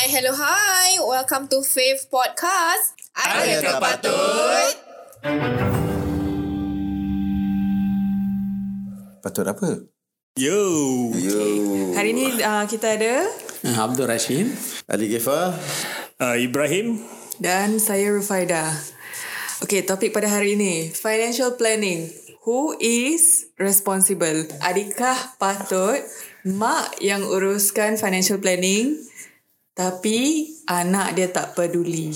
Hai, hello, hi. Welcome to Faith Podcast. Adakah patut? Patut apa? Yo. Yo. Hari ni uh, kita ada Uh, Abdul Rashid. Ali Gefa. Uh, Ibrahim. dan saya Rufaida. Okay, topik pada hari ini financial planning. Who is responsible? Adakah patut mak yang uruskan financial planning tapi anak dia tak peduli?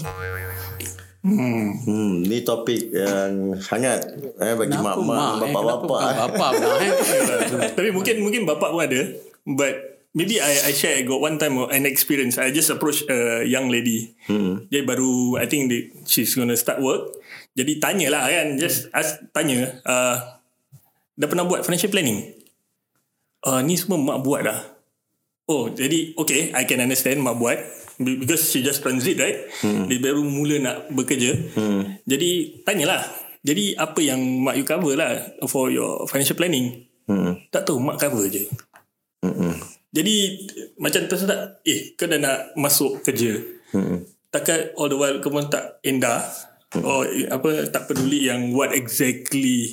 Hmm, ni topik yang hangat eh bagi Kenapa mak, Eh. bukan bapak pula eh? Tapi mungkin mungkin bapak pun ada. But maybe I I share I got one time an experience. I just approach a young lady. Hmm. Dia baru I think they, she's gonna start work. Jadi tanyalah kan. Just ask tanya. Uh, dah pernah buat financial planning? Uh, ni semua mak buat dah. Oh, jadi okay, I can understand mak buat Be- because she just transit right. Hmm. Dia baru mula nak bekerja. Hmm. Jadi tanyalah. Jadi apa yang mak you cover lah for your financial planning? Hmm. Tak tahu mak cover je. Hmm. Jadi macam terus tak eh kau dah nak masuk kerja. Hmm. Takkan all the while kau pun tak endah or eh, apa tak peduli yang what exactly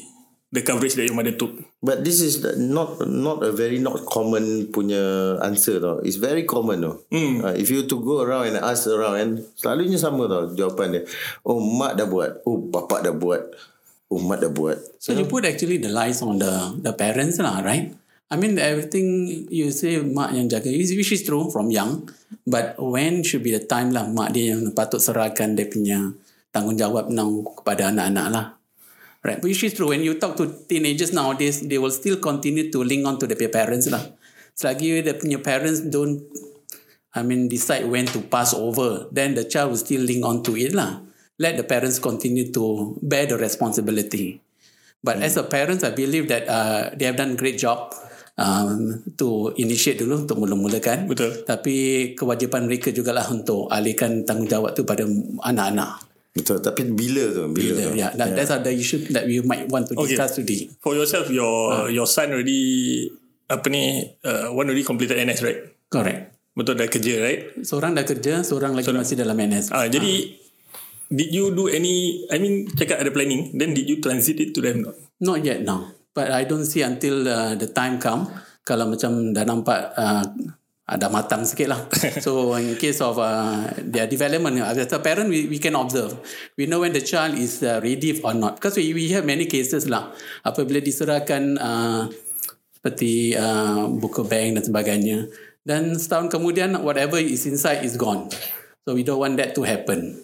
the coverage that your mother took. But this is not not a very not common punya answer tau. It's very common tau. Hmm. Uh, if you to go around and ask around and selalunya sama tau jawapan dia. Oh mak dah buat. Oh bapak dah buat. Oh mak dah buat. So you put actually the lies on the the parents lah, right? I mean everything you say mak yang jaga is which is true from young, but when should be the time lah mak dia yang patut serahkan dia punya tanggungjawab nang kepada anak-anak lah. Right, which is true. When you talk to teenagers nowadays, they will still continue to link on to their parents lah. Selagi dia punya parents don't, I mean, decide when to pass over, then the child will still link on to it lah. Let the parents continue to bear the responsibility. But as a parents, I believe that uh, they have done great job um, to initiate dulu untuk mula-mulakan. Betul. Tapi kewajipan mereka jugalah untuk alihkan tanggungjawab tu pada anak-anak. Betul. Tapi bila tu? Bila, Yeah, tu? yeah. That, That's are the issue that we might want to Okay. discuss today. For yourself your your son already apa ni uh, one already completed NS right? Correct. Betul dah kerja right? Seorang dah kerja, seorang lagi masih dalam NS. Ah jadi did you do any I mean cakap ada planning then did you transit it to them not? Not yet now. But I don't see until uh, the time come. Kalau macam dah nampak uh, ada matang sikit lah. so in case of uh, their development, as a parent, we, we can observe. We know when the child is uh, ready or not. Because we, we have many cases lah. Apabila diserahkan uh, seperti uh, buku bank dan sebagainya. Dan setahun kemudian, whatever is inside is gone. So we don't want that to happen.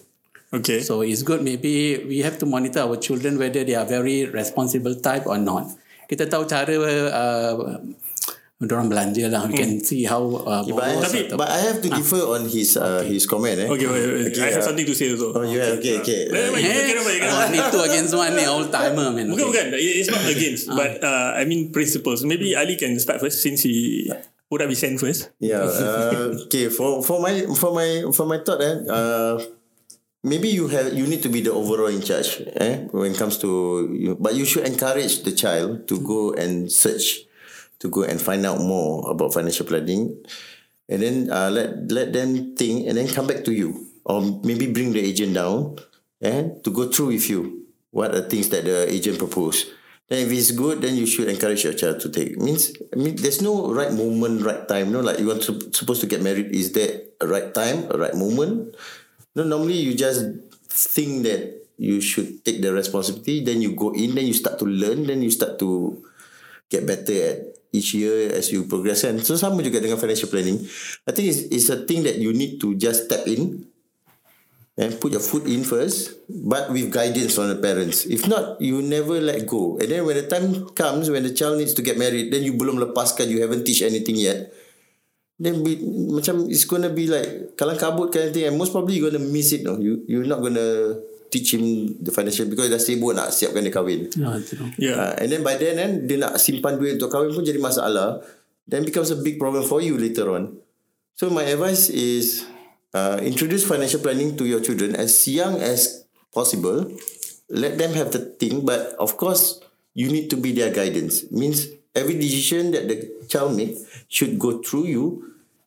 Okay. So it's good maybe we have to monitor our children whether they are very responsible type or not. Kita tahu cara uh, orang belanja lah. We can see how uh, But I, have, atau- but I have to differ on his uh, his comment eh. Okay, wait, wait. Okay, I have uh, something to say also. Oh, you have okay, okay. Eh, you cannot. one ni tu against one ni old timer man. Bukan, Okay. bukan. It's not against. but uh, I mean principles. Maybe Ali can start first since he would have been sent first. Yeah. Uh, okay. For for my for my for my thought, eh, uh, maybe you have you need to be the overall in charge, eh, when it comes to you. But you should encourage the child to go and search, to go and find out more about financial planning, and then uh, let let them think, and then come back to you, or maybe bring the agent down, and to go through with you what are things that the agent propose. Then if it's good, then you should encourage your child to take. Means, I mean, there's no right moment, right time. No, like you want to supposed to get married. Is there a right time, a right moment? No, normally you just think that you should take the responsibility. Then you go in, then you start to learn, then you start to get better at each year as you progress. And so sama juga dengan financial planning. I think it's, it's a thing that you need to just step in and put your foot in first, but with guidance from the parents. If not, you never let go. And then when the time comes, when the child needs to get married, then you belum lepaskan, you haven't teach anything yet. Then be, macam it's gonna be like kalang kabut kind of thing, and most probably you're gonna miss it. No, you you're not gonna teach him the financial because dah sibuk nak siapkan dia kahwin. Yeah. Yeah. Uh, and then by then kan dia nak simpan duit untuk kahwin pun jadi masalah. Then becomes a big problem for you later on. So my advice is uh, introduce financial planning to your children as young as possible. Let them have the thing, but of course you need to be their guidance. Means every decision that the child make should go through you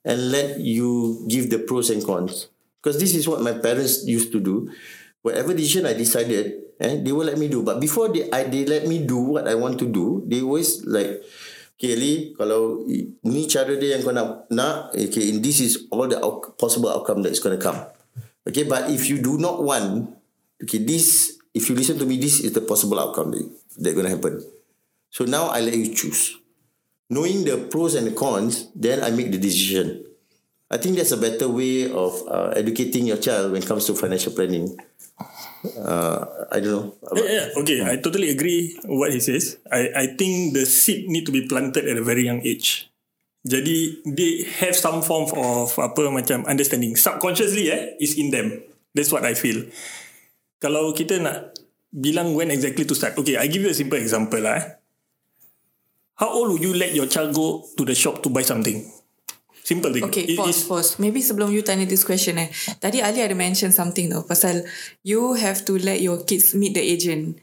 and let you give the pros and cons. Because this is what my parents used to do. Whatever decision I decided, eh, they will let me do. But before they I, they let me do what I want to do, they always like, okay Ali, kalau ni cara dia yang kau nak, nak okay, and this is all the out, possible outcome that is going to come. Okay, but if you do not want, okay, this, if you listen to me, this is the possible outcome that, that going to happen. So now I let you choose. Knowing the pros and the cons, then I make the decision. I think that's a better way of uh, educating your child when it comes to financial planning. Uh, I don't know. Yeah, yeah, okay, I totally agree what he says. I I think the seed need to be planted at a very young age. Jadi they have some form of apa macam understanding subconsciously eh is in them. That's what I feel. Kalau kita nak bilang when exactly to start. Okay, I give you a simple example lah. Eh. How old would you let your child go to the shop to buy something? Simple thing. Okay, It pause, is- pause. Maybe sebelum you tanya this question eh. Tadi Ali ada mention something though. Pasal you have to let your kids meet the agent.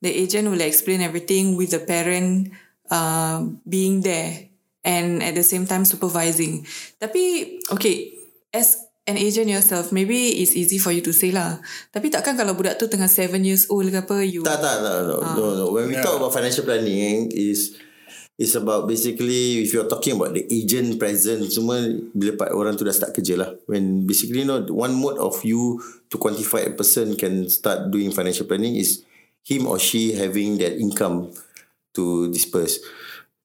The agent will explain everything with the parent uh, being there and at the same time supervising. Tapi, okay, as an agent yourself, maybe it's easy for you to say lah. Tapi takkan kalau budak tu tengah 7 years old ke apa, you... Tak, tak, tak, no, no, no. When we talk about financial planning, is is about basically if you're talking about the agent present, semua bila pa- orang tu dah start kerja lah. When basically, you know, one mode of you to quantify a person can start doing financial planning is him or she having that income to disperse.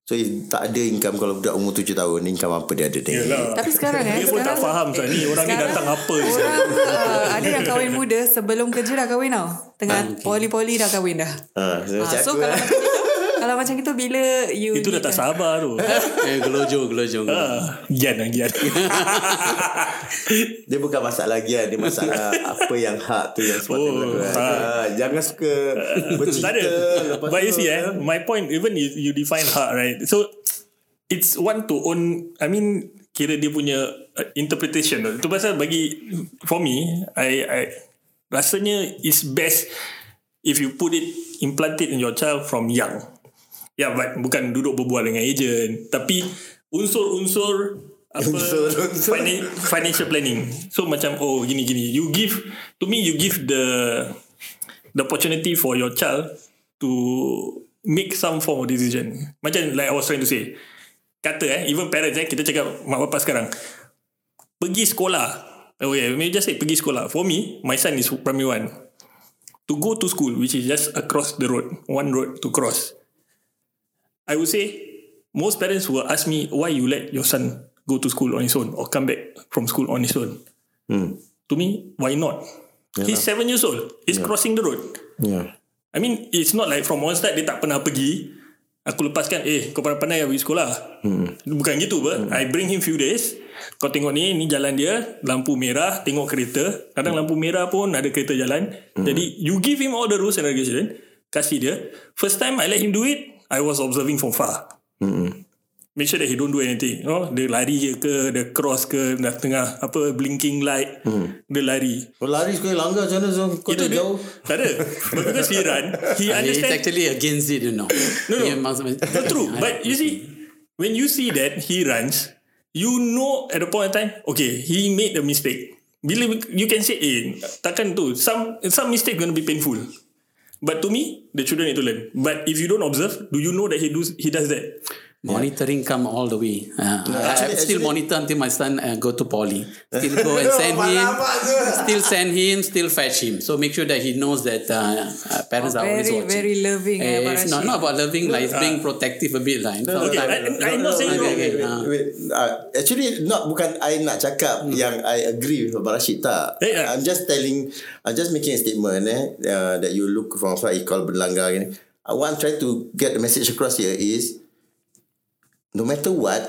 So if tak ada income kalau budak umur 7 tahun, income apa dia ada ni? Tapi sekarang eh Dia pun tak sekarang- faham Sah. Ni orang ni Sekarang datang apa? Orang uh, ada yang kahwin muda sebelum kerja dah kahwin tau. Tengah poli-poli dah kahwin dah. Ha, so, Ah, macam so aku kalau lah. macam itu kalau macam itu bila you Itu dah tak kan- sabar tu. eh, gelojo, gelojo. Ah, Gian lah, gian. Dia bukan masalah lagi lah. Dia masalah apa yang hak tu yang sebab Oh, hak. ha. Jangan suka bercerita. But you tu, see, eh, my point, even you, you define hard, right? So, it's one to own, I mean, kira dia punya uh, interpretation. tu. Itu pasal bagi, for me, I, I rasanya is best if you put it, implant it in your child from young. Ya, yeah, but bukan duduk berbual dengan agent. Tapi unsur-unsur apa Unsur-unsur. finan- financial planning. So macam oh gini gini. You give to me you give the the opportunity for your child to make some form of decision. Macam like I was trying to say. Kata eh even parents eh kita cakap mak bapak sekarang pergi sekolah. Oh yeah, maybe just say pergi sekolah. For me, my son is primary one. To go to school, which is just across the road, one road to cross. I would say most parents will ask me why you let your son go to school on his own or come back from school on his own. Hmm. To me, why not? He's seven years old. He's crossing the road. Yeah. I mean, it's not like from one start dia tak pernah pergi. Aku lepaskan, eh kau pandai-pandai pergi sekolah. Hmm. Bukan gitu ber. I bring him few days. Kau tengok ni, ni jalan dia. Lampu merah, tengok kereta. Kadang lampu merah pun ada kereta jalan. Jadi, you give him all the rules and regulation. Kasih dia. First time I let him do it, I was observing from far. Make sure that he don't do anything. Oh, dia lari je ke, dia cross ke, dah tengah apa blinking light, dia lari. Kau lari sekali langgar macam mana so, Kau dia, jauh tak ada. But because he run, he He's understand. actually against it, you know. No, no. He must- No, true. But you see, when you see that he runs, you know at the point of time, okay, he made a mistake. Bila you can say, eh, takkan tu. Some some mistake going to be painful. But to me, the children need to learn. But if you don't observe, do you know that he does he does that? Monitoring come all the way. Uh, I actually- still actually- monitor until my son uh, go to poly. Still go and send him. Still send him. Still fetch him. So make sure that he knows that uh, uh, parents are always Very, watching. very loving, eh, Eh, it's not, not about loving. Like it's being protective a bit. Like, Okay, sometimes- I, I'm not saying okay, okay. Wait, wait. Uh, actually not bukan I nak cakap yang I agree with Abang Rashid tak. Eh, yeah. I'm just telling I'm just making a statement eh uh, that you look from afar you call berlanggar. Uh, what I'm trying to get the message across here is no matter what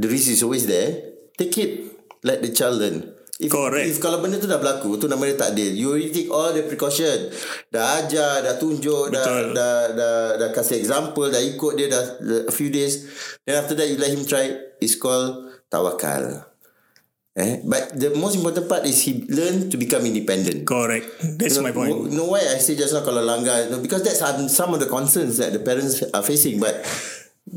the risk is always there. Take it. Let the child learn. If, Correct. if kalau benda tu dah berlaku tu nama dia takdir you already take all the precaution dah ajar dah tunjuk dah, Betul. dah dah dah kasih example dah ikut dia dah a few days then after that you let him try it's called tawakal eh but the most important part is he learn to become independent Correct. That's you know, my point. You know why I say just now kalau langgar no, because that's some of the concerns that the parents are facing but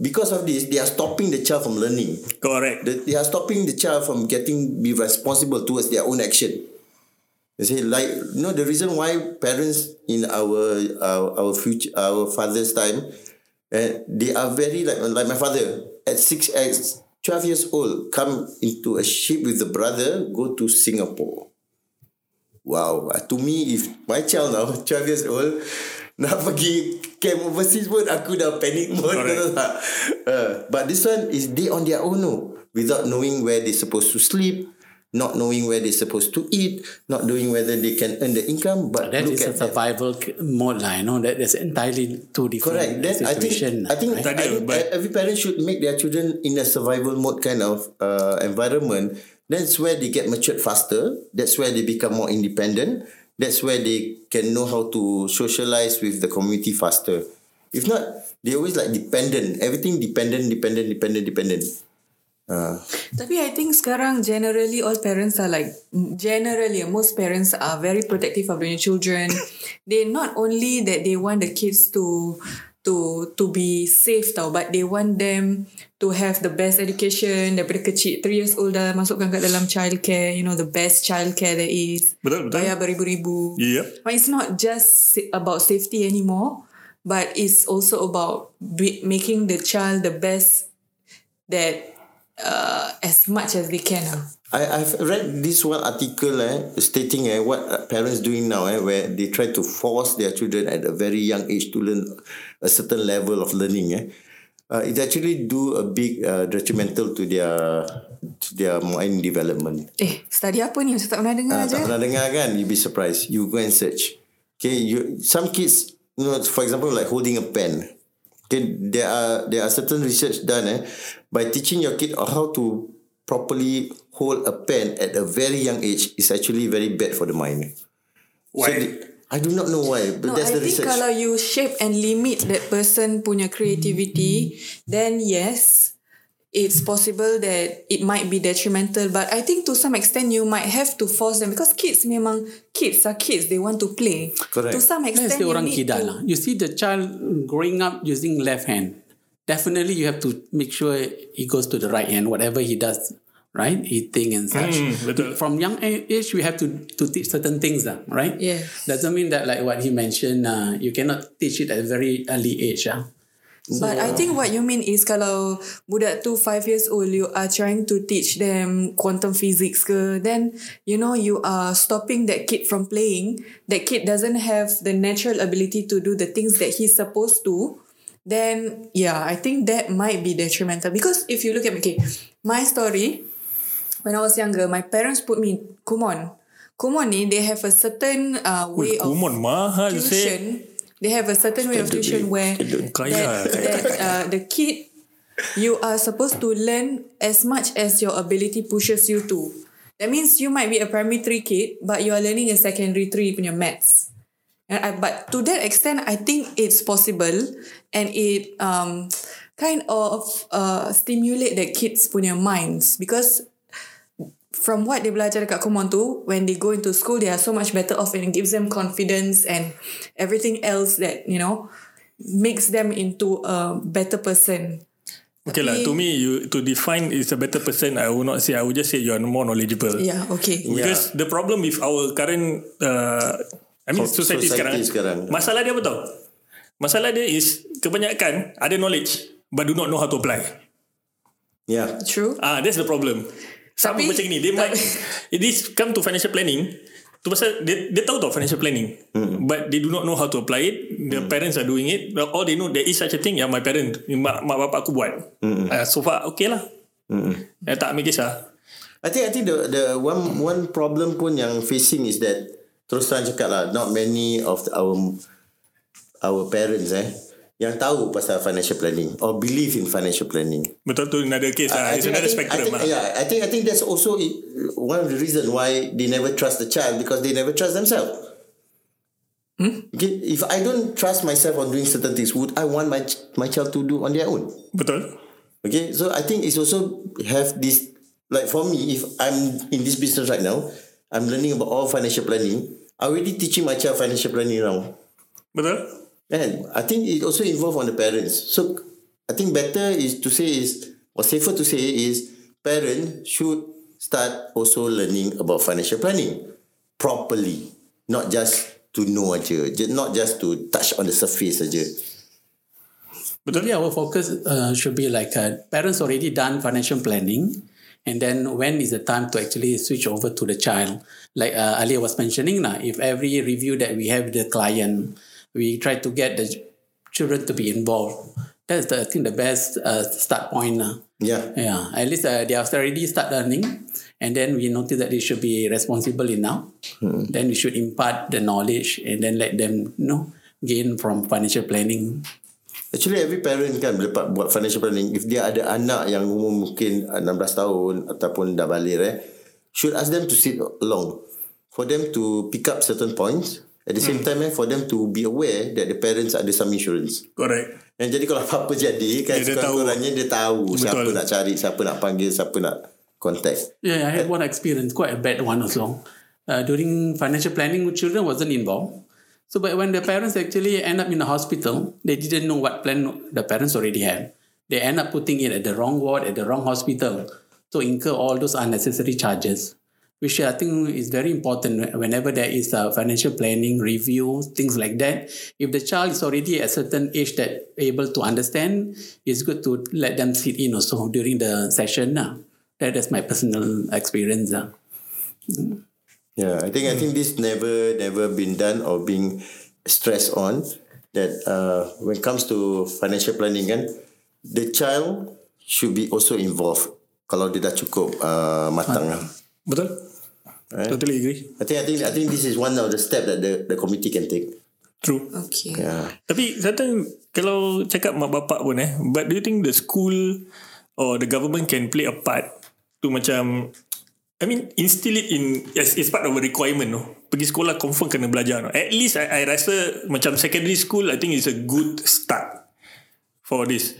because of this, they are stopping the child from learning. Correct. The, they are stopping the child from getting be responsible towards their own action. You see, like you know, the reason why parents in our our, our future our father's time, uh, they are very like like my father at six at twelve years old come into a ship with the brother go to Singapore. Wow, to me if my child now 12 years old nak pergi camp overseas pun aku dah panic mode tahu tak? Uh, but this one is they on their own no, without knowing where they supposed to sleep, not knowing where they supposed to eat, not knowing whether they can earn the income. But That look is a at that. survival k- mode lah. You know that is entirely two different Correct. Then I think situation. I think, right? I think but- every parent should make their children in a survival mode kind of uh, environment. That's where they get matured faster. That's where they become more independent. That's where they can know how to socialize with the community faster. If not, they always like dependent. Everything dependent, dependent, dependent, dependent. Uh, Tapi I think sekarang generally all parents are like generally most parents are very protective of their children. they not only that they want the kids to to to be safe tau but they want them to have the best education daripada kecil 3 years old dah masukkan kat dalam childcare you know the best childcare there is Betul, betul. bayar beribu-ribu Yep. but it's not just about safety anymore but it's also about be, making the child the best that uh, as much as they can. ah. I, I've read this one article eh, stating eh, what uh, parents doing now eh, where they try to force their children at a very young age to learn a certain level of learning. Eh. Uh, it actually do a big uh, detrimental to their to their mind development. Eh, study apa ni? Saya tak pernah dengar Ah, je. tak pernah dengar kan? You be surprised. You go and search. Okay, you some kids, you know, for example, like holding a pen. Okay, there are there are certain research done eh, by teaching your kid how to properly hold a pen at a very young age is actually very bad for the mind. Why? So the- I do not know why, but No, that's I the think research. kalau you shape and limit that person punya creativity, then yes, it's possible that it might be detrimental. But I think to some extent you might have to force them because kids memang kids are kids. They want to play. Correct. To some Let's extent say you orang need kidal to. lah. You see the child growing up using left hand. Definitely you have to make sure he goes to the right hand, whatever he does, right? Eating and such. Betul. From young age, we have to to teach certain things lah, right? Yes. Doesn't mean that like what he mentioned, uh, you cannot teach it at a very early age. Ah. But I think what you mean is kalau budak tu 5 years old, you are trying to teach them quantum physics ke, then you know you are stopping that kid from playing. That kid doesn't have the natural ability to do the things that he's supposed to. Then yeah, I think that might be detrimental because if you look at okay, my story when I was younger, my parents put me in Kumon. Kumon ni they have a certain uh, way of Kumon mahal say. tuition. They have a certain way of tuition where that, that uh, the kid you are supposed to learn as much as your ability pushes you to. That means you might be a primary three kid, but you are learning a secondary three in your maths. And I, but to that extent, I think it's possible, and it um kind of uh stimulate the kids punya minds because from what they belajar dekat Kumon tu, when they go into school, they are so much better off and it gives them confidence and everything else that, you know, makes them into a better person. Okay lah, to me, you to define is a better person, I would not say, I would just say you are more knowledgeable. Yeah, okay. Because the problem with our current uh, I mean society, society sekarang, sekarang. Masalah dia apa tau? Masalah dia is kebanyakan ada knowledge but do not know how to apply. Yeah. True. Ah, that's the problem. Sama Tapi- macam ni, they might it is come to financial planning. Tu pasal dia, dia tahu tau financial planning. Hmm. But they do not know how to apply it. The parents are doing it. But all they know there is such a thing yang my parent, mak, mak bapak aku buat. Hmm. Uh, so far okay lah. Eh, tak ambil kisah. I think I think the the one one problem pun yang facing is that terus terang cakap lah not many of the, our our parents eh yang tahu pasal financial planning or believe in financial planning. Betul tu another case lah. It's another spectrum I think, lah. Yeah, I think I think that's also it, one of the reason why they never trust the child because they never trust themselves. Okay, if I don't trust myself on doing certain things, would I want my ch- my child to do on their own? Betul. Okay, so I think it's also have this like for me, if I'm in this business right now, I'm learning about all financial planning. I already teaching my child financial planning now. Betul. And I think it also involve on the parents. So I think better is to say is or safer to say is parents should start also learning about financial planning properly, not just to know aja, not just to touch on the surface aja. Maybe our focus uh, should be like uh, parents already done financial planning, and then when is the time to actually switch over to the child? Like uh, Ali was mentioning, now if every review that we have the client, we try to get the children to be involved. That's the I think the best uh, start point now. Yeah. Yeah, at least uh, they have already start learning, and then we notice that they should be responsible enough. Then we should impart the knowledge and then let them you know gain from financial planning. Actually every parent kan bila dapat buat financial planning if dia ada anak yang umur mungkin uh, 16 tahun ataupun dah balik eh should ask them to sit along for them to pick up certain points at the same time eh for them to be aware that the parents ada some insurance. Correct. Dan jadi kalau apa-apa jadi kan tahu. sekurang-kurangnya dia tahu siapa Betul. nak cari, siapa nak panggil, siapa nak contact. Yeah, I had one experience, quite a bad one also. Uh, during financial planning, children wasn't involved. So, but when the parents actually end up in the hospital, they didn't know what plan the parents already had. They end up putting it at the wrong ward, at the wrong hospital, to incur all those unnecessary charges. Which I think is very important whenever there is a financial planning review, things like that. If the child is already at a certain age that able to understand, it's good to let them sit in also during the session. Now. That is my personal experience. ah. Yeah, I think I think this never never been done or being stressed on that uh, when it comes to financial planning kan the child should be also involved kalau dia dah cukup uh, matang lah. Betul? Totally agree. I think I think I think this is one of the step that the the committee can take. True. Okay. Yeah. Tapi certain kalau cakap mak bapak pun eh, but do you think the school or the government can play a part to macam I mean instill it in yes, it's part of a requirement no. Pergi sekolah confirm kena belajar no. At least I, I rasa macam secondary school I think is a good start for this.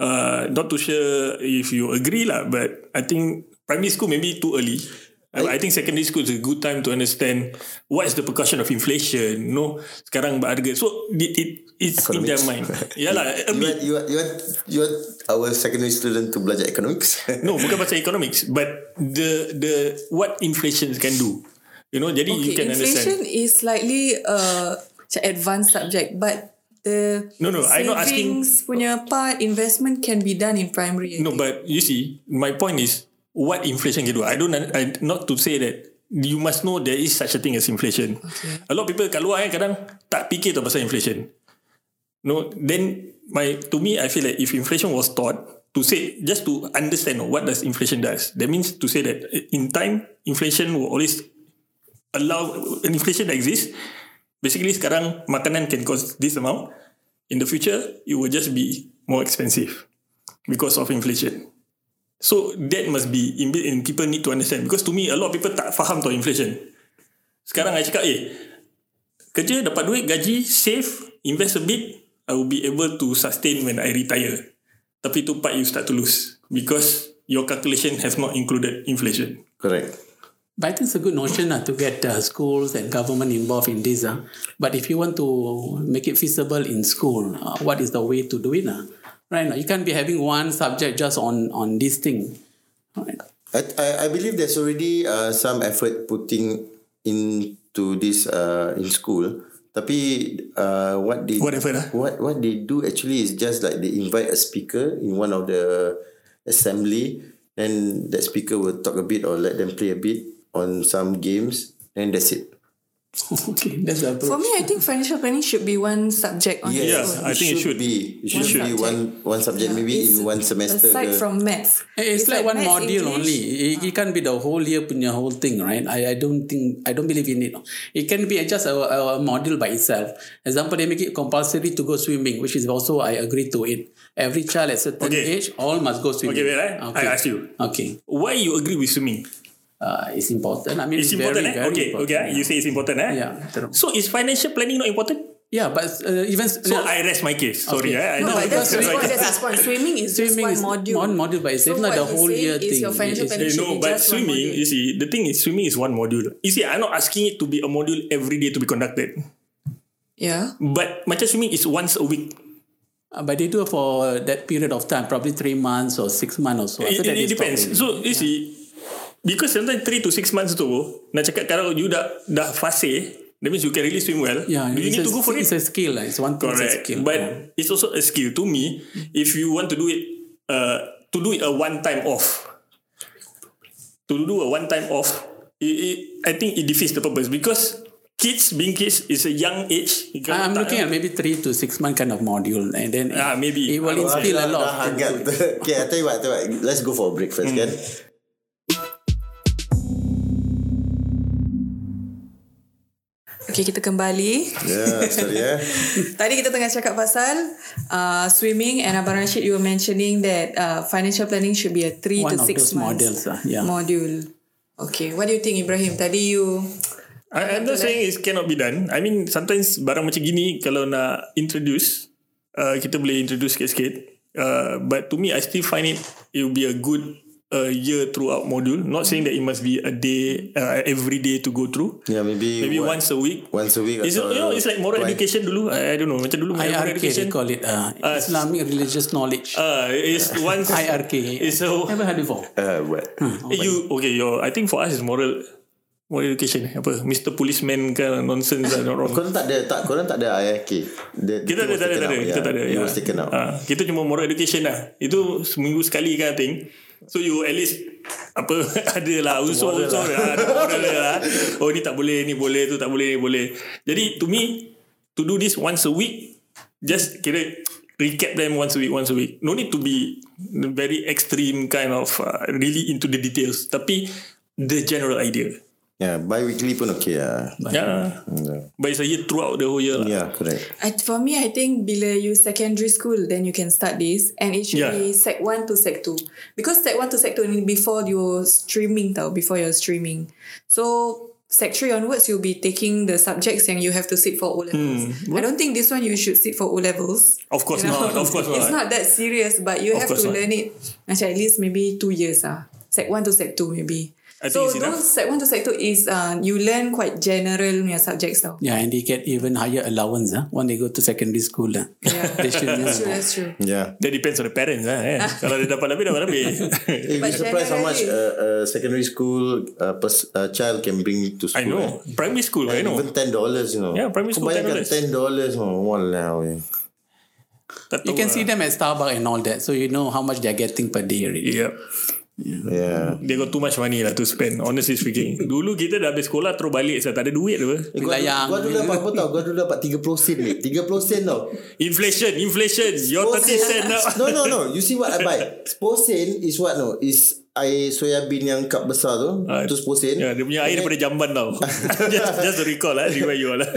Uh, not too sure if you agree lah, but I think primary school maybe too early. I, I think secondary school is a good time to understand what is the percussion of inflation. No, sekarang berharga. So it, it it's in their mind. Yalah, a You bit. want, you want, you want, you want our secondary student to belajar economics? No, bukan pasal economics, but the the what inflation can do. You know, jadi you Okay, can inflation understand. is slightly uh, advanced subject, but the No, no, I'm not asking- savings punya part investment can be done in primary. I No, think. but you see, my point is what inflation can do. I don't. I not to say that you must know there is such a thing as inflation. Okay. A lot of people kat luar eh, kadang tak fikir tau pasal inflation. No, then my to me I feel like if inflation was taught to say just to understand what does inflation does. That means to say that in time inflation will always allow an inflation that exists. Basically sekarang makanan can cost this amount. In the future it will just be more expensive because of inflation. So that must be inbuilt and people need to understand because to me a lot of people tak faham tau inflation. Sekarang I cakap eh kerja dapat duit gaji save invest a bit I will be able to sustain when I retire. Tapi tu part you start to lose because your calculation has not included inflation. Correct. But I think it's a good notion uh, to get uh, schools and government involved in this. Uh. But if you want to make it feasible in school, uh, what is the way to do it? Uh? Right now, you can't be having one subject just on, on this thing. Right. I, I, I believe there's already uh, some effort putting into this uh, in school. Tapi uh, what they What effort, ah? what what they do actually is just like they invite a speaker in one of the assembly, and that speaker will talk a bit or let them play a bit on some games, and that's it. okay, that's the For approach. me, I think financial planning should be one subject on Yeah, its own. I think it should. be. It should, One be one one subject maybe It's in one semester. Aside from maths. It's, like, one maths, module English. only. It, it can't be the whole year punya whole thing, right? I, I don't think I don't believe in it. It can be just a, a module by itself. Example, they make it compulsory to go swimming, which is also I agree to it. Every child at certain Okay. age all must go swimming. Okay, wait, eh? I ask you. Okay, Why you agree with swimming? Uh, it's important. I mean, It's very, important eh? very Okay, important. okay. You say it's important eh? Yeah, true. So is financial planning not important? Yeah, but uh, even So I rest my case. Sorry Okay. eh. I No, know but that's it's his my That's his. Swimming is Swimming just is one module. one module by itself, So not the whole year is thing. your financial It's- planning Eh, should no, but just swimming, module. you see, the thing is swimming is one module. You see, I'm not asking it to be a module every day to be conducted. Yeah. But macam swimming is once a week. Uh, but they do it for that period of time, probably three months or six months or so. It, After it, they it depends. already. So you see, because sometimes 3 to 6 months tu, nak cakap kalau you dah dah fase, that means you can really swim well. yeah, do you it's need a, to go for it? It's a skill. lah. It's one thing. It's a Correct. skill. But Yeah. it's also a skill to me. If you want to do it, uh, to do it a one time off, to do a one time off, it, it, I think it defeats the purpose because kids being kids is a young age. You I'm cannot- looking at maybe three to six month kind of module, and then Ah, maybe. it will Ah, instill a lot. okay, I tell you what, I tell you what. Let's go for a break first, kan? Okay, kita kembali. Yeah, sorry eh. Tadi kita tengah cakap pasal uh, swimming and Abang Rashid, you were mentioning that uh, financial planning should be a three One to of six those months models, ah, yeah. module. Okay, what do you think, Ibrahim? Tadi you I, I'm not saying it cannot be done. I mean, sometimes barang macam gini, kalau nak introduce, uh, kita boleh introduce sikit-sikit. Uh, but to me, I still find it, it will be a good uh, year throughout module. Not saying that it must be a day, uh, every day to go through. Yeah, maybe Maybe what- once a week. once a week. It's, you know, it's like moral twice. education dulu. I, I don't know. Macam dulu moral IRK education. they call it uh, Ah, Islamic religious knowledge. Uh, it's once. IRK. It's so. Never heard before. Uh, what? Eh, you okay? Your I think for us is moral. Moral education apa Mr. Policeman kan nonsense lah not wrong. Korang tak ada tak korang tak ada IRK. The, the Kita thing ada, tak ada, tak ada. out, Kita yeah. tak ada. It was taken out. Kita cuma moral education lah. Itu seminggu sekali kan thing. So you at least apa ada lah unsur-unsur lah. Ada moral lah. Oh ni tak boleh, ni boleh, tu tak boleh, ni boleh. Jadi to me to do this once a week just kira recap them once a week once a week. No need to be very extreme kind of uh, really into the details. Tapi the general idea. Yeah, bi-weekly pun okay lah. Yeah. Yeah, But it's a year throughout the whole year lah. yeah correct. I, for me, I think bila you secondary school, then you can start this. And it should Yeah. be sec 1 to sec 2. Because sec 1 to sec 2 ni before your streaming tau, before your streaming. So, sec 3 onwards, you'll be taking the subjects yang you have to sit for O-levels. I don't think this one you should sit for O-levels. Hmm. Of course You know? not. Of course It's not. not that serious, but you Of have to not. learn it macam at least maybe 2 years ah. Sec 1 to sec 2 maybe. I so think it's enough. those sec 1 to sec 2 is uh, you learn quite general punya subjects tau. Yeah, and they get even higher allowance huh, when they go to secondary school. Uh. Yeah. they should know. That's true, that's true. Yeah. That depends on the parents lah. Eh. Kalau dia dapat lebih, dapat lebih. Hey, we But surprised how much generally- uh, uh, secondary school uh, pers- uh, child can bring to school. I know. Eh? Primary school, I know. Even ten dollars, you know. Yeah, primary school, bayangkan $10. ten dollars, oh, walao. eh. You can see them at Starbucks and all that, so you know how much they're getting per day already. Yep. Yeah. They got too much money lah to spend, honestly speaking. Dulu kita dah habis sekolah, terus balik. Saya tak ada duit apa. Eh, gua, Bilayang. gua dulu dapat apa tau? Gua dulu dapat 30 sen ni. 30 sen tau. Inflation, inflation. Your 30 cent now. No, no, no. You see what I buy? 10 sen is what no? Is air soya bean yang cup besar tu. Ah, tu 10 sen. Ya, dia punya air daripada jamban tau. just, just to recall lah. Remind you all lah.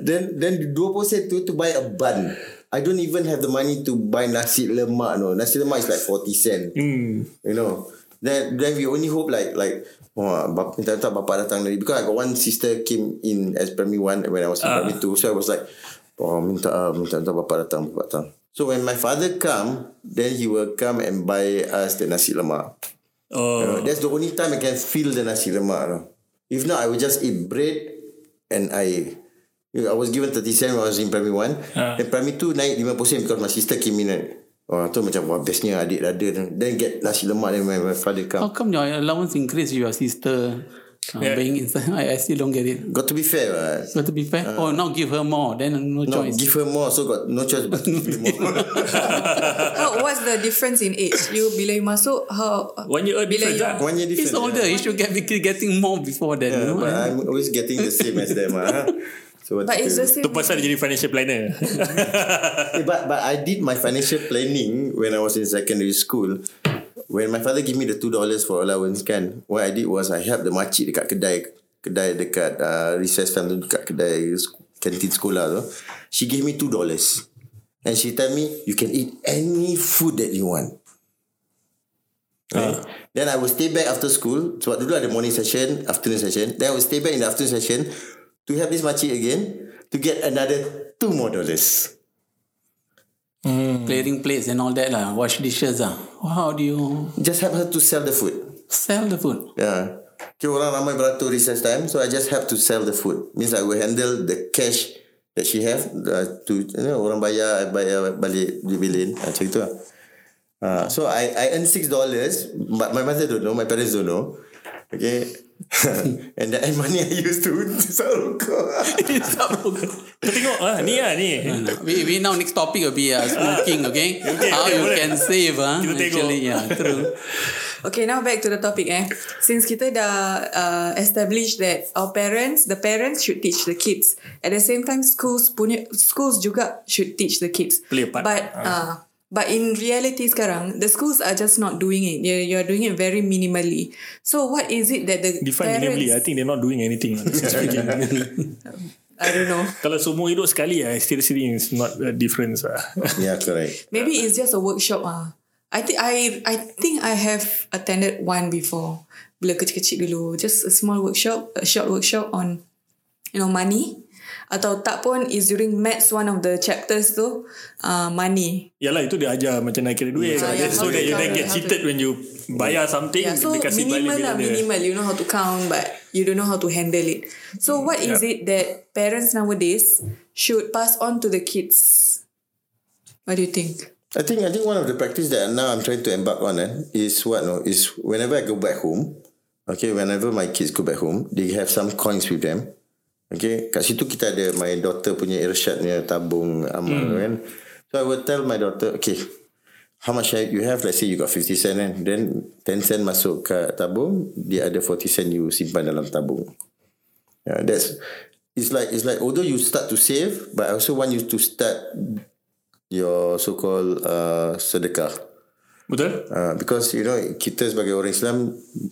Then then 20 sen tu to buy a bun. I don't even have the money to buy nasi lemak no. Nasi lemak is like 40 sen. hmm. You know. Then then we only hope like like Wah, bap, minta minta bapak datang dari because I got one sister came in as primary one when I was in Ah. primary two, so I was like, oh minta ah, minta minta bapak datang bapak datang. So when my father come, then he will come and buy us the nasi lemak. You Oh. know, that's the only time I can feel the nasi lemak. You know. If not, I will just eat bread and air. You I was given 30 cent when I was in primary 1. Ah. Then primary 2 naik 50% because my sister came in. Right? Oh, tu macam wah bestnya adik ada. Then get nasi lemak then when my father come. How come your allowance increase your sister uh, Yeah. being inside? I, I still don't get it. Got to be fair. Right? Got to be fair. oh, now give her more. Then no, No, choice. give her more so got no choice but to give her more. How, what's the difference in age? You bila you masuk how One year old bila difference you, lah. One year He's different. older. Yeah. He should get be getting more before that. Yeah, you know? but I'm always getting the same as them. ah. So But it's the same. Tu pasal dia jadi financial planner. Eh, but but I did my financial planning when I was in secondary school. When my father give me the two dollars for allowance kan, what I did was I help the makcik dekat kedai kedai dekat uh, recess time tu dekat kedai kantin sekolah tu. She gave me two dollars. And she tell me you can eat any food that you want. Right? Then I will stay back after school. Sebab dulu ada morning session, afternoon session. Then I will stay back in the afternoon session to help this makcik again to get another two more dollars. Clearing plates and all that. lah. Wash dishes. Ah. How do you Just help her to sell the food. sell the food? Yeah. Okay, orang ramai beratur recess time, so I just have to sell the food. Means I will handle the cash that she have uh, to you know, orang bayar I bayar balik di bilin macam itu lah. Uh, so I I earn six dollars, but my mother don't know, my parents don't know. Okay, and that money I used to sahur rokok. Kau tengok ah ni ah ni. we, we now next topic will be uh, smoking, okay? How okay, you boleh. can save, huh? Kita tengok. Actually, yeah, true. Okay, now back to the topic eh. Since kita dah uh, establish that our parents, the parents should teach the kids. At the same time, schools punya schools juga should teach the kids. Play a part. But uh, but in reality sekarang, the schools are just not doing it. You're, you're doing it very minimally. So what is it that the Define parents? minimally. I think they're not doing anything. I don't know. Kalau semua hidup sekali, I still see it's not a difference. Ah. yeah, correct. Maybe it's just a workshop ah. I think I I think I have attended one before. Bila kecil-kecil dulu, just a small workshop, a short workshop on you know money. Atau tak pun is during maths one of the chapters tu uh, money. Yalah itu dia ajar macam nak kira duit. Yeah, yeah, so that you don't get cheated when you bayar something. Yeah, so dia kasih minimal balik lah, minimal. You know how to count, but you don't know how to handle it. So what is it that parents nowadays should pass on to the kids? What do you think? I think I think one of the practice that now I'm trying to embark on eh, is what no is whenever I go back home, okay, whenever my kids go back home, they have some coins with them. Okay, kat situ kita ada my daughter punya irsyad punya tabung amal hmm. kan. So I will tell my daughter, okay, how much you have? Let's say you got 50 cent kan. Then 10 cent masuk ke tabung, the other 40 cent you simpan dalam tabung. Yeah, that's it's like it's like although you start to save, but I also want you to start your so-called uh, sedekah. Betul? Uh, because you know kita sebagai orang Islam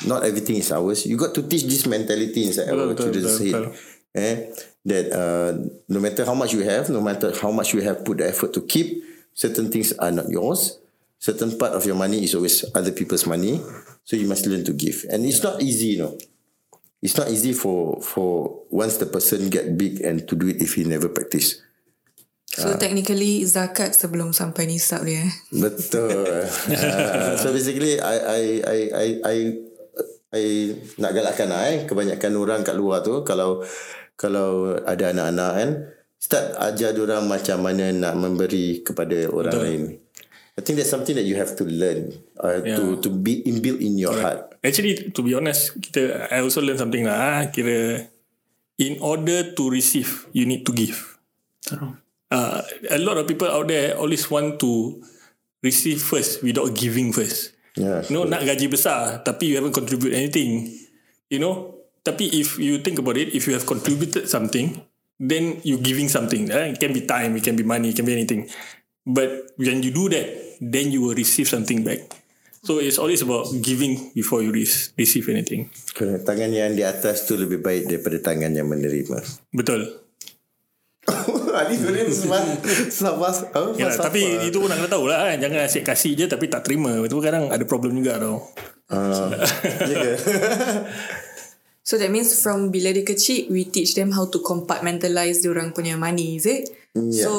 not everything is ours. You got to teach this mentality inside Betul, our betul, children's betul, head. betul. Eh, that uh, no matter how much you have, no matter how much you have put the effort to keep, certain things are not yours. Certain part of your money is always other people's money. So you must learn to give. And it's not easy, you know. It's not easy for for once the person get big and to do it if he never practice. So technically zakat sebelum sampai nisab dia. eh? Betul. uh, so basically I I I I I I nak galakkan lah, eh kebanyakan orang kat luar tu kalau kalau ada anak-anak kan start ajar orang macam mana nak memberi kepada orang Betul. lain. I think that's something that you have to learn uh, Yeah. to to be inbuilt in your heart. Actually, to be honest, kita I also learn something lah. ah, Kira in order to receive, you need to give. Uh, a lot of people out there always want to receive first without giving first. Yeah. You know, nak gaji besar tapi you haven't contribute anything. You know, tapi if you think about it, if you have contributed something, then you giving something. Eh? It can be time, it can be money, it can be anything. But when you do that, then you will receive something back. So it's always about giving before you re- receive anything. Correct. Tangan yang di atas tu lebih baik daripada tangan yang menerima. Betul. Ini sebenarnya sebab sebab apa? Ya, tapi itu pun nak kena tahu lah. kan. Jangan asyik kasih je tapi tak terima. Itu kadang ada problem juga tau. Uh? So that means from bila dia kecil, we teach them how to compartmentalize diorang punya money, is it? Yeah. So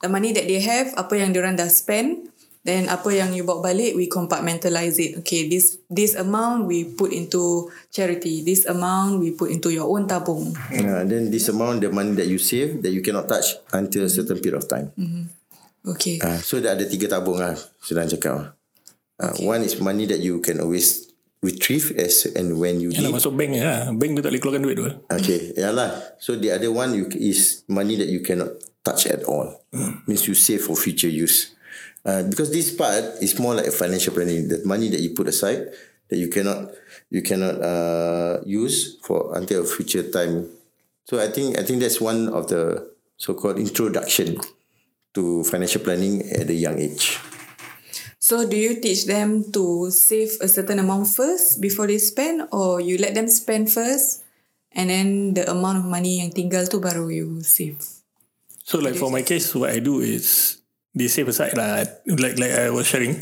the money that they have, apa yang diorang dah spend, then apa yang you bawa balik, we compartmentalize it. Okay, this this amount we put into charity. This amount we put into your own tabung. Uh, then this amount the money that you save that you cannot touch until a certain period of time. Okay. Uh, so dah ada tiga tabung lah Sedang cakap uh, okay. One is money that you can always Retrieve as and when you Yalah need masuk bank lah. Bank tu tak boleh keluarkan duit tu. Okay Yalah So the other one you, Is money that you cannot Touch at all Means you save for future use uh, Because this part Is more like a financial planning. The money that you put aside That you cannot You cannot uh, Use For until a future time. So I think I think that's one of the So-called introduction To financial planning At a young age. So do you teach them to save a certain amount first before they spend or you let them spend first and then the amount of money yang tinggal tu baru you save? So like for my case, what I do is they save aside lah. Like like I was sharing.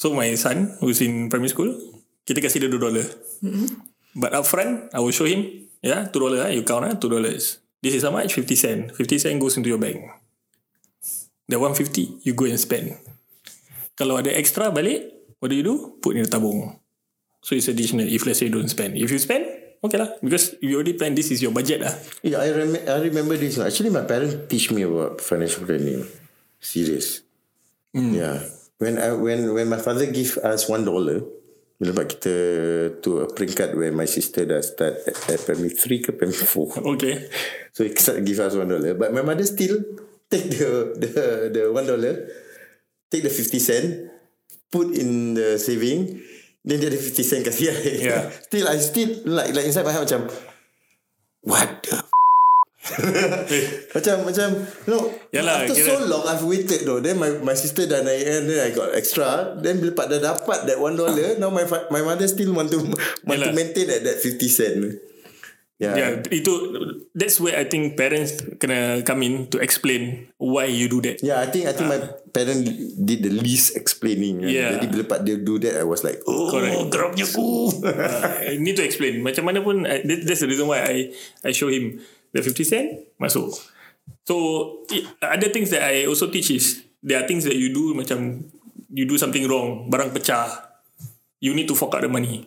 So my son who's in primary school, kita kasih dia 2 dollar. But upfront, I will show him, yeah, 2 dollar, ah, you count ah, 2 dollars. This is how much? 50 cent. 50 cent goes into your bank. The 150, you go and spend. Kalau ada extra balik, what do you do? Put in the tabung. So it's additional if let's say you don't spend. If you spend, okay lah. Because you already plan this is your budget lah. Yeah, I, rem- I remember this. Actually, my parents teach me about financial planning. Serious. Yeah. When I when when my father give us one dollar, bila buat kita to a peringkat where my sister dah start at, at primary three ke primary four. Okay. So he start give us one dollar. But my mother still take the the the one dollar, take the fifty cent, put in the saving, then dia ada fifty cent kasih I. Yeah. still I still like like inside my heart macam what the macam macam no Yalah, after kira- so long I've waited though then my my sister dah naik and then I got extra then bila dah dapat that one dollar now my my mother still want to want to Yalah. maintain at that 50 cent yeah, Yeah, itu that's where I think parents kena come in to explain why you do that. Yeah, I think I think my parent did the least explaining. kan. Yeah. Jadi bila part dia do that, I was like, oh, Correct. ku. uh, I need to explain. Macam mana pun, I, that, that's the reason why I I show him the 50 cent masuk. So other things that I also teach is there are things that you do macam you do something wrong, barang pecah, you need to fork out the money.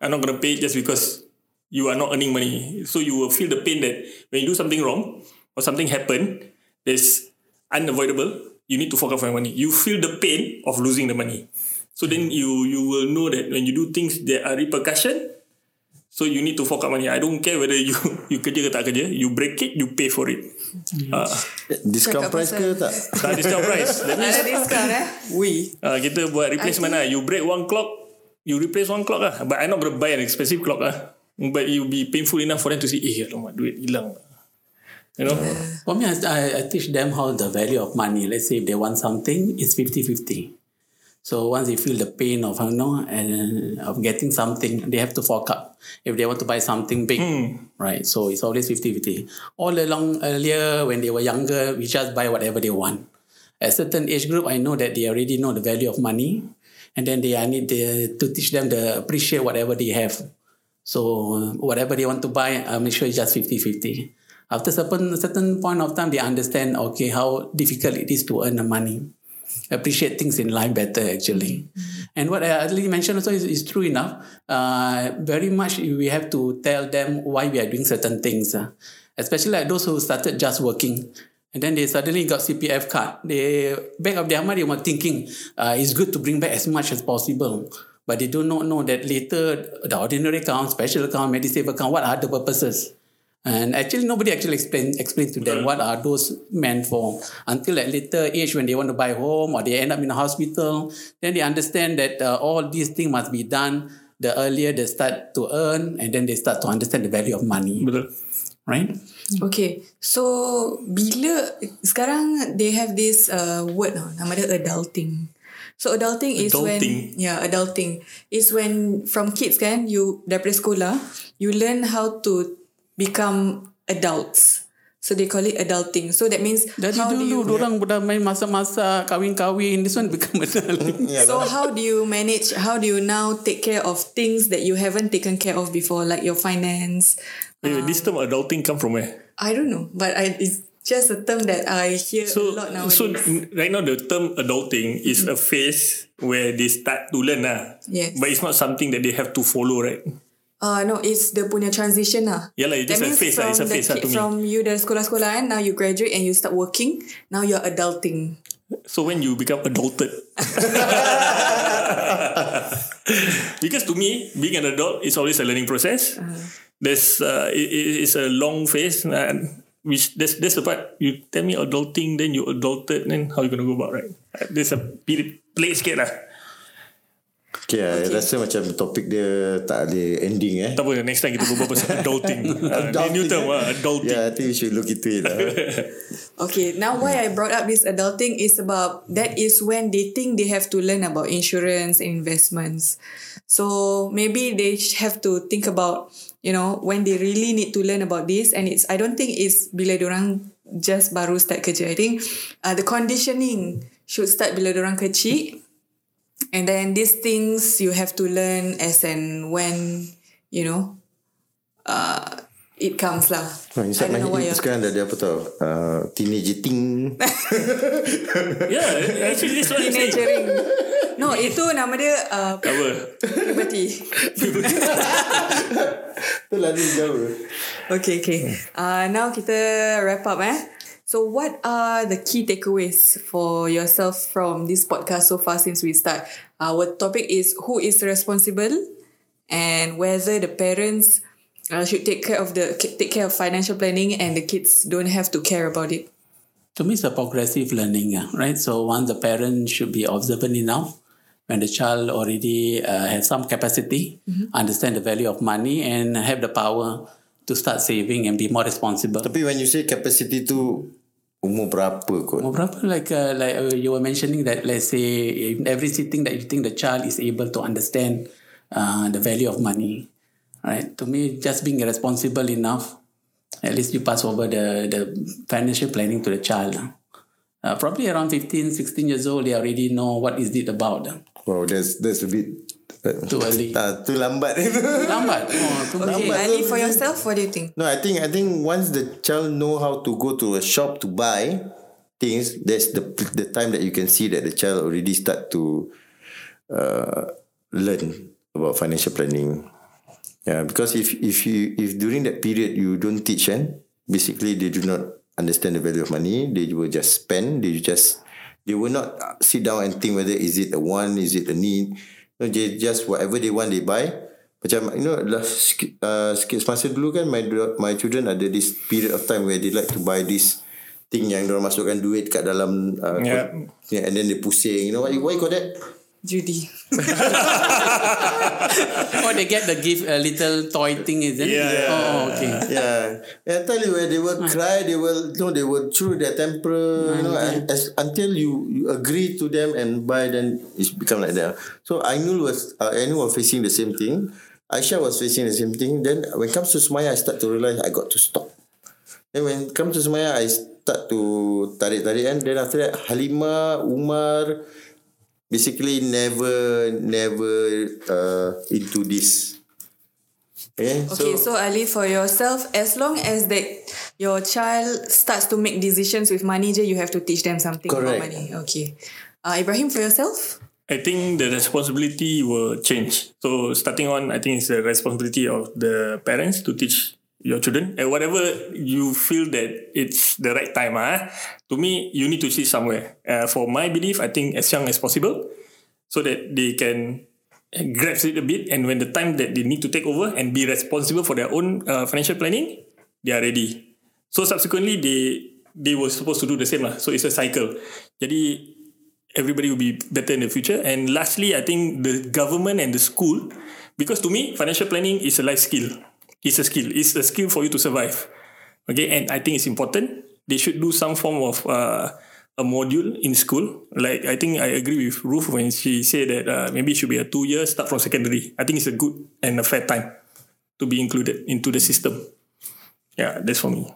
I'm not gonna pay just because you are not earning money. So you will feel the pain that when you do something wrong or something happen that's unavoidable, you need to fork out for your money. You feel the pain of losing the money. So then you you will know that when you do things that are repercussion, so you need to fork out money. I don't care whether you you kerja ke tak kerja, you break it, you pay for it. Uh, Discount price ke tak? tak discount price. That means Ada discount eh? We. uh, kita buat replacement lah. You break one clock, you replace one clock lah. But I'm not going to buy an expensive clock lah. But will be painful enough for them to see, eh, alamak, duit hilang. You know? For me, I, I- I teach them how the value of money. Let's say if they want something, it's 50-50. So once they feel the pain of you know and of getting something, they have to fork up. If they want to buy something big, right? So it's always 50-50. All along earlier when they were younger, we just buy whatever they want. At certain age group, I know that they already know the value of money, and then they I need the, to teach them to appreciate whatever they have. So whatever they want to buy, I make sure it's just 50-50. After certain certain point of time, they understand okay how difficult it is to earn the money, appreciate things in life better actually. And what I earlier mentioned also is, is true enough. Uh, very much we have to tell them why we are doing certain things, uh. especially like those who started just working. And then they suddenly got CPF card. They back of their mind they were thinking uh, it's good to bring back as much as possible. But they do not know that later the ordinary account, special account, Medisave account, what are the purposes? And actually nobody actually explain explain to them what are those meant for until at later age when they want to buy home or they end up in a hospital. Then they understand that uh, all these things must be done the earlier they start to earn and then they start to understand the value of money. Betul. Right? Okay, so bila sekarang they have this uh, word nama dia adulting. So adulting is when Adulting. yeah adulting is when from kids kan you daripada sekolah you learn how to become adults. So they call it adulting. So that means Dari how do you dulu orang dah main masa-masa kahwin-kahwin this one become adult. Yeah, So how do you manage? How do you now take care of things that you haven't taken care of before, like your finance? Wait, wait, this um, term adulting come from where? I don't know, but I, it's just a term that I hear So, a lot nowadays. so right now the term adulting is a phase where they start to learn lah. Yes. But it's not something that they have to follow, right? Uh, no, it's the punya transition lah. Yalah, it's just a phase lah. It's a phase lah to me. From you dari sekolah-sekolah kan, now you graduate and you start working, now you're adulting. So when you become adulted. because to me, being an adult is always a learning process. There's uh, it, it- it's a long phase. And which that's that's the part you tell me adulting, then you adulted, then how you gonna go about right? There's a period play sikit lah. Okay, okay. I rasa macam topik dia tak ada ending eh. Tak apa, next time kita berbual pasal adulting. uh, dia new term lah, adulting. Yeah, I think we should look into it lah. Okay, now why I brought up this adulting is about that is when they think they have to learn about insurance and investments. So maybe they sh- have to think about, you know, when they really need to learn about this. And it's I don't think it's bila orang just baru start kerja. I think uh, the conditioning should start bila orang kecil. And then these things you have to learn as and when, you know, uh, it comes lah. Oh, I Inside don't my know what head you're sekarang dah ada apa tau uh, Teenage ting Yeah, actually what I'm saying. Teenagering. No, itu nama dia uh, Apa? puberty. Itulah ni jauh. Okay, okay. Uh, now kita wrap up eh. So what are the key takeaways for yourself from this podcast so far since we start? Our topic is who is responsible and whether the parents uh, should take care of the take care of financial planning and the kids don't have to care about it. To me, it's a progressive learning, right? So once the parent should be observant enough, when the child already uh, has some capacity, understand the value of money, and have the power to start saving and be more responsible. Tapi when you say capacity tu umur berapa kot? Umur berapa? Like uh, like uh, you were mentioning that let's say every sitting that you think the child is able to understand uh, the value of money, right? To me, just being responsible enough, at least you pass over the the financial planning to the child. Uh, probably around 15, 16 years old, they already know what is it about. Wow, that's that's a bit Too early. Ah, too lambat. Lambat. Oh, too Okay, Lambat Ali, tu. for yourself, what do you think? no, I think I think once the child know how to go to a shop to buy things, that's the the time that you can see that the child already start to uh, learn about financial planning. Yeah, because if if you if during that period you don't teach them, basically they do not understand the value of money. They will just spend. They just they will not sit down and think whether is it a want, is it a need. No, they just whatever they want they buy. Macam you know last uh, sikit semasa dulu kan my my children ada this period of time where they like to buy this thing yang diorang masukkan duit kat dalam uh, Yeah. kot- yeah, and then they pusing you know what you, what you call that Judy. Oh, they get the gift, a little toy thing, is it? Yeah, yeah. Oh, okay. yeah. And I tell you, where they will cry, they will, no, they will throw their temper, you know, and as, until you, you agree to them and buy, then it's become like that. So Ainul was, uh, Ainul was facing the same thing. Aisha was facing the same thing. Then when it comes to Sumaya, I start to realize I got to stop. Then when it comes to Sumaya, I start to tarik-tarik and then after that, Halima, Umar, basically never, never uh, into this. Okay, Okay, so, Ali, for yourself, as long as that your child starts to make decisions with money, je, you have to teach them something Correct. about money. Okay. Uh, Ibrahim, for yourself? I think the responsibility will change. So starting on, I think it's the responsibility of the parents to teach your children and whatever you feel that it's the right time. Ah, to me, you need to see somewhere. Uh, for my belief, I think as young as possible, so that they can grasp it a bit, and when the time that they need to take over and be responsible for their own uh, financial planning, they are ready. So subsequently, they they were supposed to do the same lah. So it's a cycle. Jadi everybody will be better in the future. And lastly, I think the government and the school, because to me, financial planning is a life skill. It's a skill. It's a skill for you to survive. Okay, and I think it's important. They should do some form of uh, a module in school. Like I think I agree with Ruth when she said that uh, maybe it should be a two year start from secondary. I think it's a good and a fair time to be included into the system. Yeah, that's for me.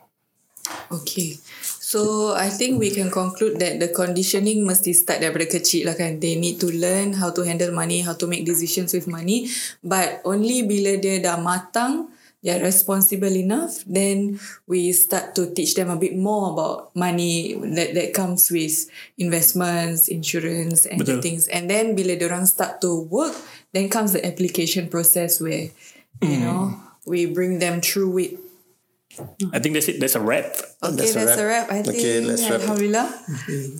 Okay. So I think we can conclude that the conditioning mesti start daripada kecil lah kan. They need to learn how to handle money, how to make decisions with money. But only bila dia dah matang, they are responsible enough, then we start to teach them a bit more about money that that comes with investments, insurance and Betul. things. And then bila orang start to work, then comes the application process where, you mm. know, we bring them through it I think that's it. That's a wrap. Okay, That's that's, a a wrap. wrap. I think, Okay, let's wrap. Alhamdulillah.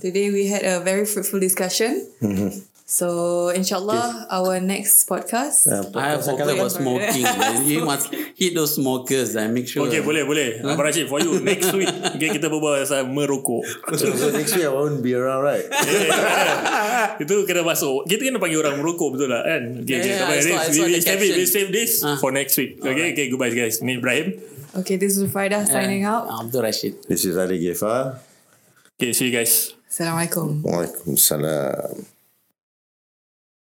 Today we had a very fruitful discussion. Mm-hmm. So, inshallah, our next podcast. I hope about smoking. you must hit those smokers and make sure. Okay, boleh, boleh. Abang Rashid, for you, next week, okay, kita berbual pasal merokok. So, so next week I won't be around, right? Itu kena masuk. Kita kena panggil orang merokok betul lah kan? Okay, okay. Yeah, I payah. saw- I we, saw we the save it. We save this for next week. Okay, okay. Goodbye guys. Ni Ibrahim. Okay, this is Friday signing out. Abdul Rashid. This is Ali Gifar. Okay, see you guys. Assalamualaikum. Waalaikumsalam.